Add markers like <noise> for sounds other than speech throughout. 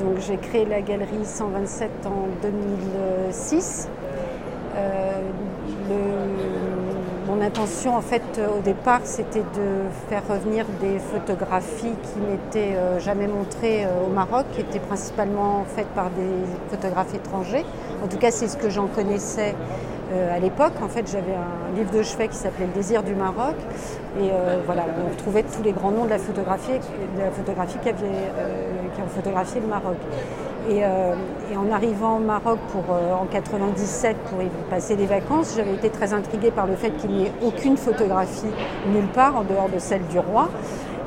Donc j'ai créé la galerie 127 en 2006. Euh, mon intention en fait au départ c'était de faire revenir des photographies qui n'étaient euh, jamais montrées euh, au Maroc, qui étaient principalement faites par des photographes étrangers. En tout cas c'est ce que j'en connaissais à l'époque. En fait j'avais un livre de chevet qui s'appelait Le désir du Maroc et voilà, on retrouvait tous les grands noms de la photographie, de la photographie qui, qui ont photographié le Maroc. Euh, et, en arrivant au Maroc pour, euh, en 97 pour y passer des vacances, j'avais été très intriguée par le fait qu'il n'y ait aucune photographie nulle part en dehors de celle du roi.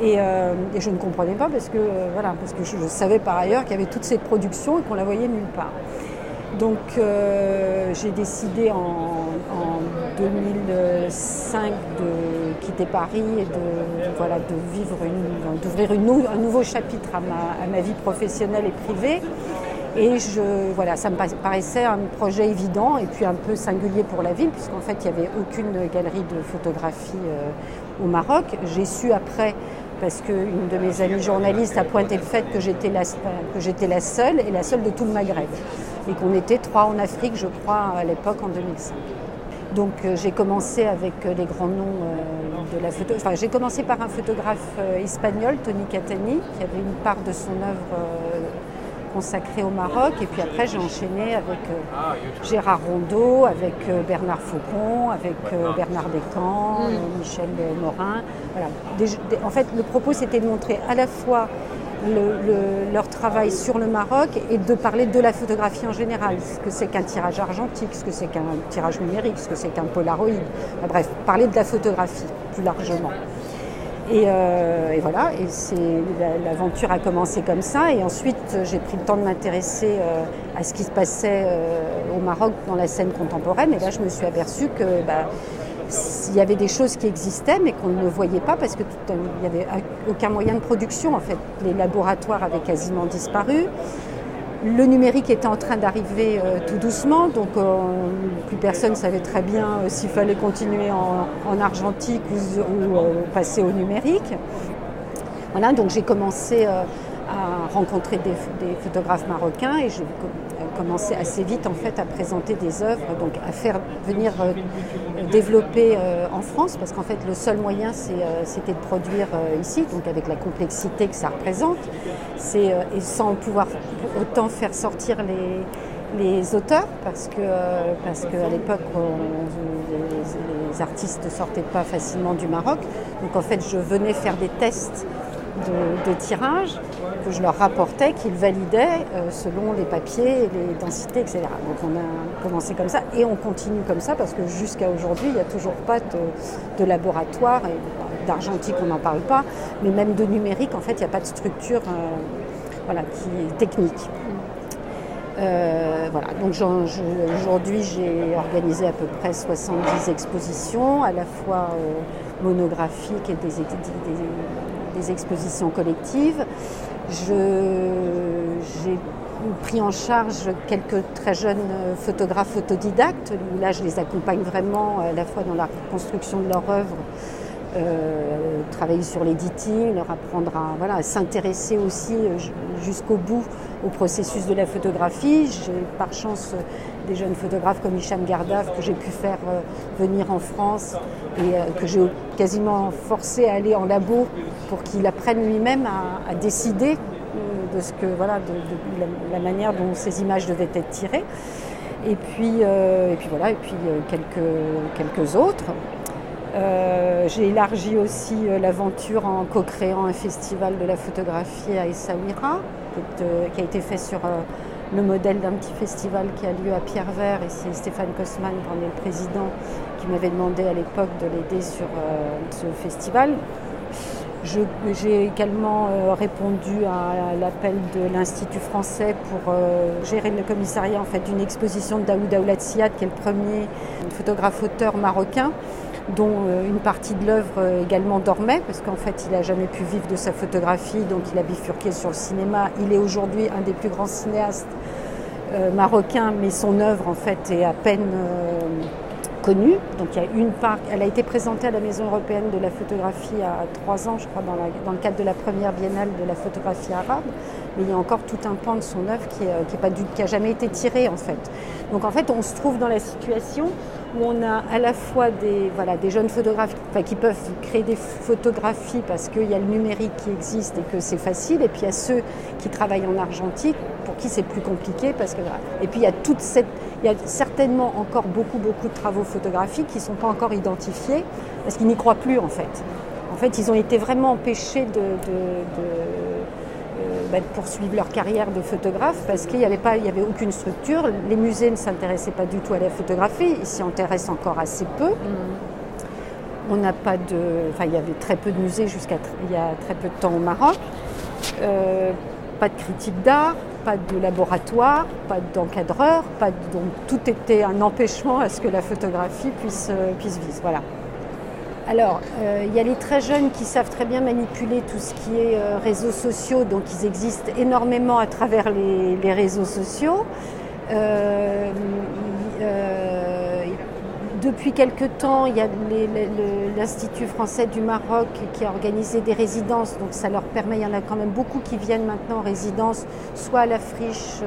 Et, euh, je ne comprenais pas parce que, voilà, parce que je, savais par ailleurs qu'il y avait toute cette production et qu'on la voyait nulle part. Donc j'ai décidé en, 2005 de quitter Paris et de, voilà, de vivre d'ouvrir un nouveau chapitre à ma, à ma, vie professionnelle et privée. Et je, voilà, ça me paraissait un projet évident et puis un peu singulier pour la ville, puisqu'en fait, il n'y avait aucune galerie de photographie euh, au Maroc. J'ai su après, parce qu'une de mes amies journalistes a pointé le fait que j'étais la, que j'étais la seule, et la seule de tout le Maghreb. Et qu'on était trois en Afrique, je crois, à l'époque, en 2005. Donc euh, j'ai commencé avec euh, les grands noms de la photo. Enfin, j'ai commencé par un photographe espagnol, Tony Catani, qui avait une part de son œuvre consacré au Maroc. Et puis après, j'ai enchaîné avec euh, Gérard Rondeau, avec euh, Bernard Faucon, avec euh, Bernard Descamps, mm. Michel Morin. Voilà. en fait, le propos, c'était de montrer à la fois leur travail sur le Maroc et de parler de la photographie en général, ce que c'est qu'un tirage argentique, ce que c'est qu'un tirage numérique, ce que c'est qu'un polaroid. bref, parler de la photographie plus largement. Euh, et, voilà, et l'aventure a commencé comme ça. Et ensuite, j'ai pris le temps de m'intéresser euh, à ce qui se passait euh, au Maroc dans la scène contemporaine. Et là, je me suis aperçue que bah, il y avait des choses qui existaient, mais qu'on ne voyait pas parce qu'il n'y avait aucun moyen de production. En fait, les laboratoires avaient quasiment disparu. Le numérique était en train d'arriver euh, tout doucement, donc euh, plus personne ne savait très bien euh, s'il fallait continuer en, argentique ou, passer au numérique. Voilà, donc j'ai commencé à rencontrer des, photographes marocains et j'ai commencé assez vite en fait à présenter des œuvres, donc à faire venir euh, développer euh, en France, parce qu'en fait le seul moyen euh, c'était de produire ici, donc avec la complexité que ça représente, c'est et sans pouvoir autant faire sortir les, les auteurs parce que parce qu'à l'époque les, les, artistes sortaient pas facilement du Maroc. Donc en fait je venais faire des tests de, tirage que je leur rapportais, qu'ils validaient euh, selon les papiers, les densités, etc. Donc on a commencé comme ça et on continue comme ça parce que jusqu'à aujourd'hui, il n'y a toujours pas de, laboratoire, et d'argentique on n'en parle pas, mais même de numérique, en fait, il n'y a pas de structure euh, voilà, qui technique. Euh, voilà, donc aujourd'hui j'ai organisé à peu près 70 expositions, à la fois monographiques et des expositions collectives. J'ai pris en charge quelques très jeunes photographes autodidactes, là je les accompagne vraiment à la fois dans la construction de leur œuvre, euh, travailler sur l'éditing, leur apprendre à, voilà, s'intéresser aussi euh, jusqu'au bout au processus de la photographie. J'ai par chance des jeunes photographes comme Hicham Gardaf que j'ai pu faire euh, venir en France et euh, que j'ai quasiment forcé à aller en labo pour qu'il apprenne lui-même à, décider euh, de ce que voilà de, la, manière dont ces images devaient être tirées. Et puis, et puis voilà, et puis quelques, quelques autres. j'ai élargi aussi l'aventure en co-créant un festival de la photographie à Essaouira, qui a été fait sur le modèle d'un petit festival qui a lieu à Pierre-Vert et c'est Stéphane Kosman, qui en est le président, qui m'avait demandé à l'époque de l'aider sur euh, ce festival. J'ai également euh, répondu à, l'appel de l'Institut français pour euh, gérer le commissariat en fait, d'une exposition de Daoud Aoulatsiad, qui est le premier photographe-auteur marocain dont une partie de l'œuvre également dormait, parce qu'en fait il n'a jamais pu vivre de sa photographie, donc il a bifurqué sur le cinéma. Il est aujourd'hui un des plus grands cinéastes euh, marocains, mais son œuvre en fait est à peine connue. Donc il y a une part, elle a été présentée à la Maison européenne de la photographie à trois ans, je crois, dans, le cadre de la première biennale de la photographie arabe. mais il y a encore tout un pan de son œuvre qui n'a qui, jamais été tiré en fait. Donc en fait, on se trouve dans la situation où on a à la fois des, jeunes photographes qui peuvent créer des photographies parce qu'il y a le numérique qui existe et que c'est facile, et puis il y a ceux qui travaillent en argentique pour qui c'est plus compliqué. Parce que, Et puis il y a toute cette, il y a certainement encore beaucoup, beaucoup de travaux photographiques qui ne sont pas encore identifiés parce qu'ils n'y croient plus en fait. En fait, ils ont été vraiment empêchés de, bah, de poursuivre leur carrière de photographe parce qu'il n'y avait, pas, il y avait aucune structure. Les musées ne s'intéressaient pas du tout à la photographie, ils s'y intéressent encore assez peu. Mm. On n'a pas de. Enfin, il y avait très peu de musées jusqu'à il y a très peu de temps au Maroc. Euh, pas de critique d'art, pas de laboratoire, pas d'encadreur, pas donc tout était un empêchement à ce que la photographie puisse, euh, puisse vivre. Voilà. Alors, euh, il y a les très jeunes qui savent très bien manipuler tout ce qui est euh, réseaux sociaux, donc ils existent énormément à travers les, réseaux sociaux. Euh, depuis quelque temps, il y a l'Institut français du Maroc qui a organisé des résidences, donc ça leur permet, il y en a quand même beaucoup qui viennent maintenant en résidence, soit à la Friche,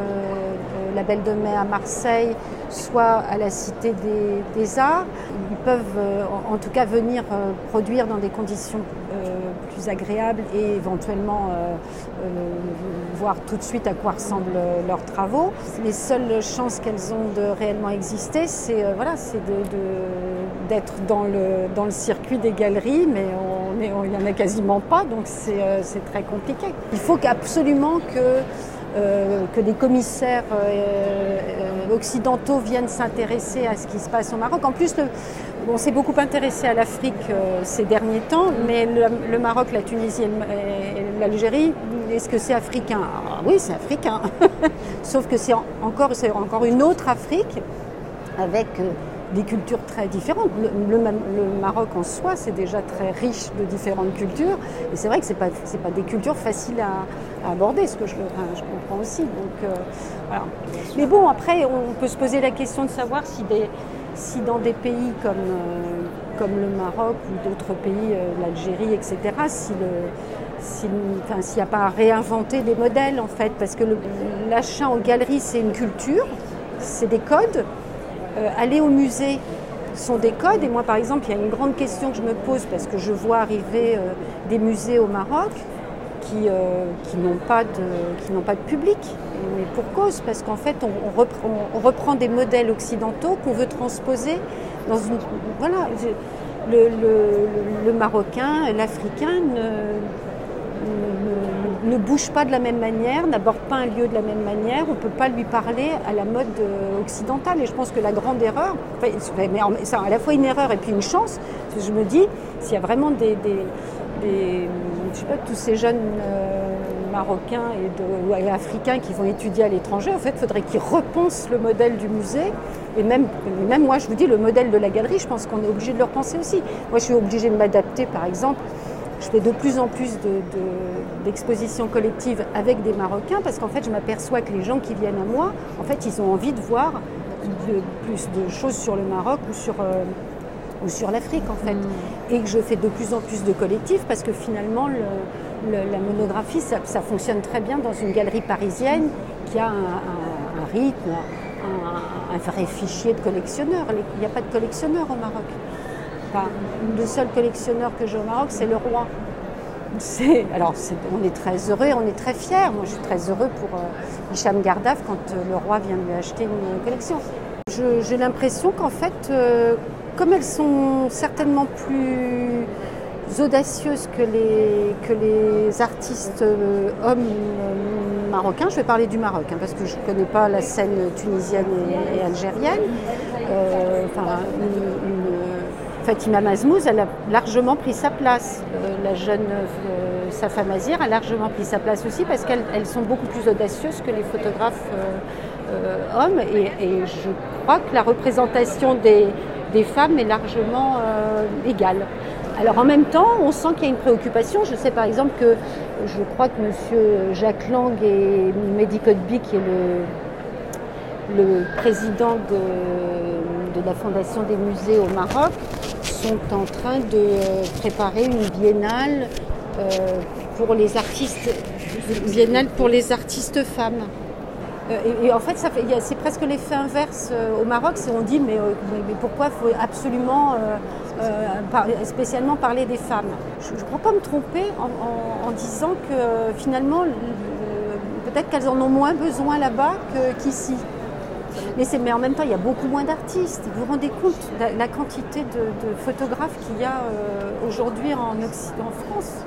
la Belle de Mai à Marseille, soit à la Cité des, Arts. Ils peuvent euh, en, tout cas venir euh, produire dans des conditions euh, plus agréables et éventuellement voir tout de suite à quoi ressemblent leurs travaux. Les seules chances qu'elles ont de réellement exister, c'est voilà, d'être dans le, dans le circuit des galeries, mais il n'y en a quasiment pas, donc c'est très compliqué. Il faut absolument que euh, que des commissaires euh, euh, occidentaux viennent s'intéresser à ce qui se passe au Maroc. En plus, on s'est beaucoup intéressé à l'Afrique ces derniers temps, mais le, Maroc, la Tunisie et l'Algérie, est-ce que c'est africain? Ah Oui, c'est africain. <laughs> Sauf que c'est encore, encore une autre Afrique avec des cultures très différentes. Le, Maroc en soi, c'est déjà très riche de différentes cultures. Et c'est vrai que ce n'est pas, pas des cultures faciles à, aborder, ce que je, comprends aussi. Donc, euh. Mais bon, après, on peut se poser la question de savoir si, des, si dans des pays comme, euh, comme le Maroc ou d'autres pays, euh, l'Algérie, etc., si s'il n'y a pas à réinventer des modèles en fait, parce que l'achat en galerie c'est une culture, c'est des codes, euh, aller au musée sont des codes. Et moi, par exemple, il y a une grande question que je me pose parce que je vois arriver euh, des musées au Maroc qui, euh, qui n'ont pas, de, public. Mais pour cause, parce qu'en fait, on, reprend, des modèles occidentaux qu'on veut transposer dans une. Voilà. Le, le, le Marocain, l'Africain ne bouge pas de la même manière, n'aborde pas un lieu de la même manière, on ne peut pas lui parler à la mode euh, occidentale. Et je pense que la grande erreur, c'est à la fois une erreur et puis une chance, je me dis, s'il y a vraiment des, tous ces jeunes euh, marocains et, africains qui vont étudier à l'étranger, en fait, il faudrait qu'ils repensent le modèle du musée. Et même, même moi, je vous dis, le modèle de la galerie, je pense qu'on est obligé de le repenser aussi. Moi, je suis obligée de m'adapter, par exemple, je fais de plus en plus d'expositions collectives avec des Marocains parce qu'en fait, je m'aperçois que les gens qui viennent à moi, en fait, ils ont envie de voir plus de choses sur le Maroc ou sur, euh, ou sur l'Afrique, en fait. Mm. Et que je fais de plus en plus de collectifs parce que finalement, la monographie, ça, fonctionne très bien dans une galerie parisienne qui a un, rythme, un, un, vrai fichier de collectionneurs. Il n'y a pas de collectionneurs au Maroc le seul collectionneur que j'ai au Maroc, c'est le roi. Alors, on est très heureux, on est très fiers. Moi, je suis très heureux pour euh, Hicham Gardaf quand euh, le roi vient lui acheter une collection. J'ai l'impression qu'en fait, euh, comme elles sont certainement plus audacieuses que les, que les artistes hommes marocains, je vais parler du Maroc, hein, parce que je ne connais pas la scène tunisienne et, algérienne. Fatima Mazmouz, elle a largement pris sa place. Euh, la jeune euh, Safa Mazir a largement pris sa place aussi parce qu'elles sont beaucoup plus audacieuses que les photographes euh, hommes. Et, je crois que la représentation des, femmes est largement égale. Alors en même temps, on sent qu'il y a une préoccupation. Je sais par exemple que je crois que M. Jacques Lang et Mehdi qui est le, président de, de la Fondation des musées au Maroc, sont en train de préparer une biennale euh, pour les artistes biennale pour les artistes femmes. Et, en fait, c'est presque l'effet inverse au Maroc. On dit mais, mais pourquoi il faut absolument spécialement parler des femmes? Je ne crois pas me tromper en, disant que finalement, peut-être qu'elles en ont moins besoin là-bas qu'ici. Mais, en même temps, il y a beaucoup moins d'artistes. Vous vous rendez compte de la, quantité de, photographes qu'il y a euh, aujourd'hui en, France?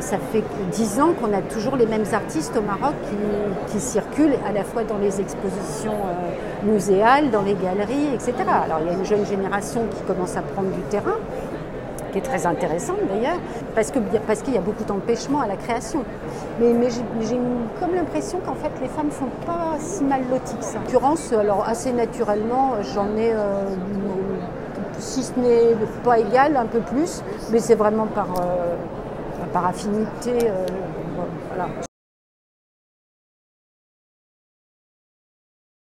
Ça fait dix ans qu'on a toujours les mêmes artistes au Maroc qui, circulent à la fois dans les expositions euh, muséales, dans les galeries, etc. Alors il y a une jeune génération qui commence à prendre du terrain, qui est très intéressante d'ailleurs, parce qu'il parce qu'il y a beaucoup d'empêchements à la création. Mais, j'ai comme l'impression qu'en fait les femmes sont pas si mal loties ça. En l'occurrence, alors assez naturellement, j'en ai, euh, si ce n'est pas égal, un peu plus, mais c'est vraiment par, euh, par affinité. Euh, voilà.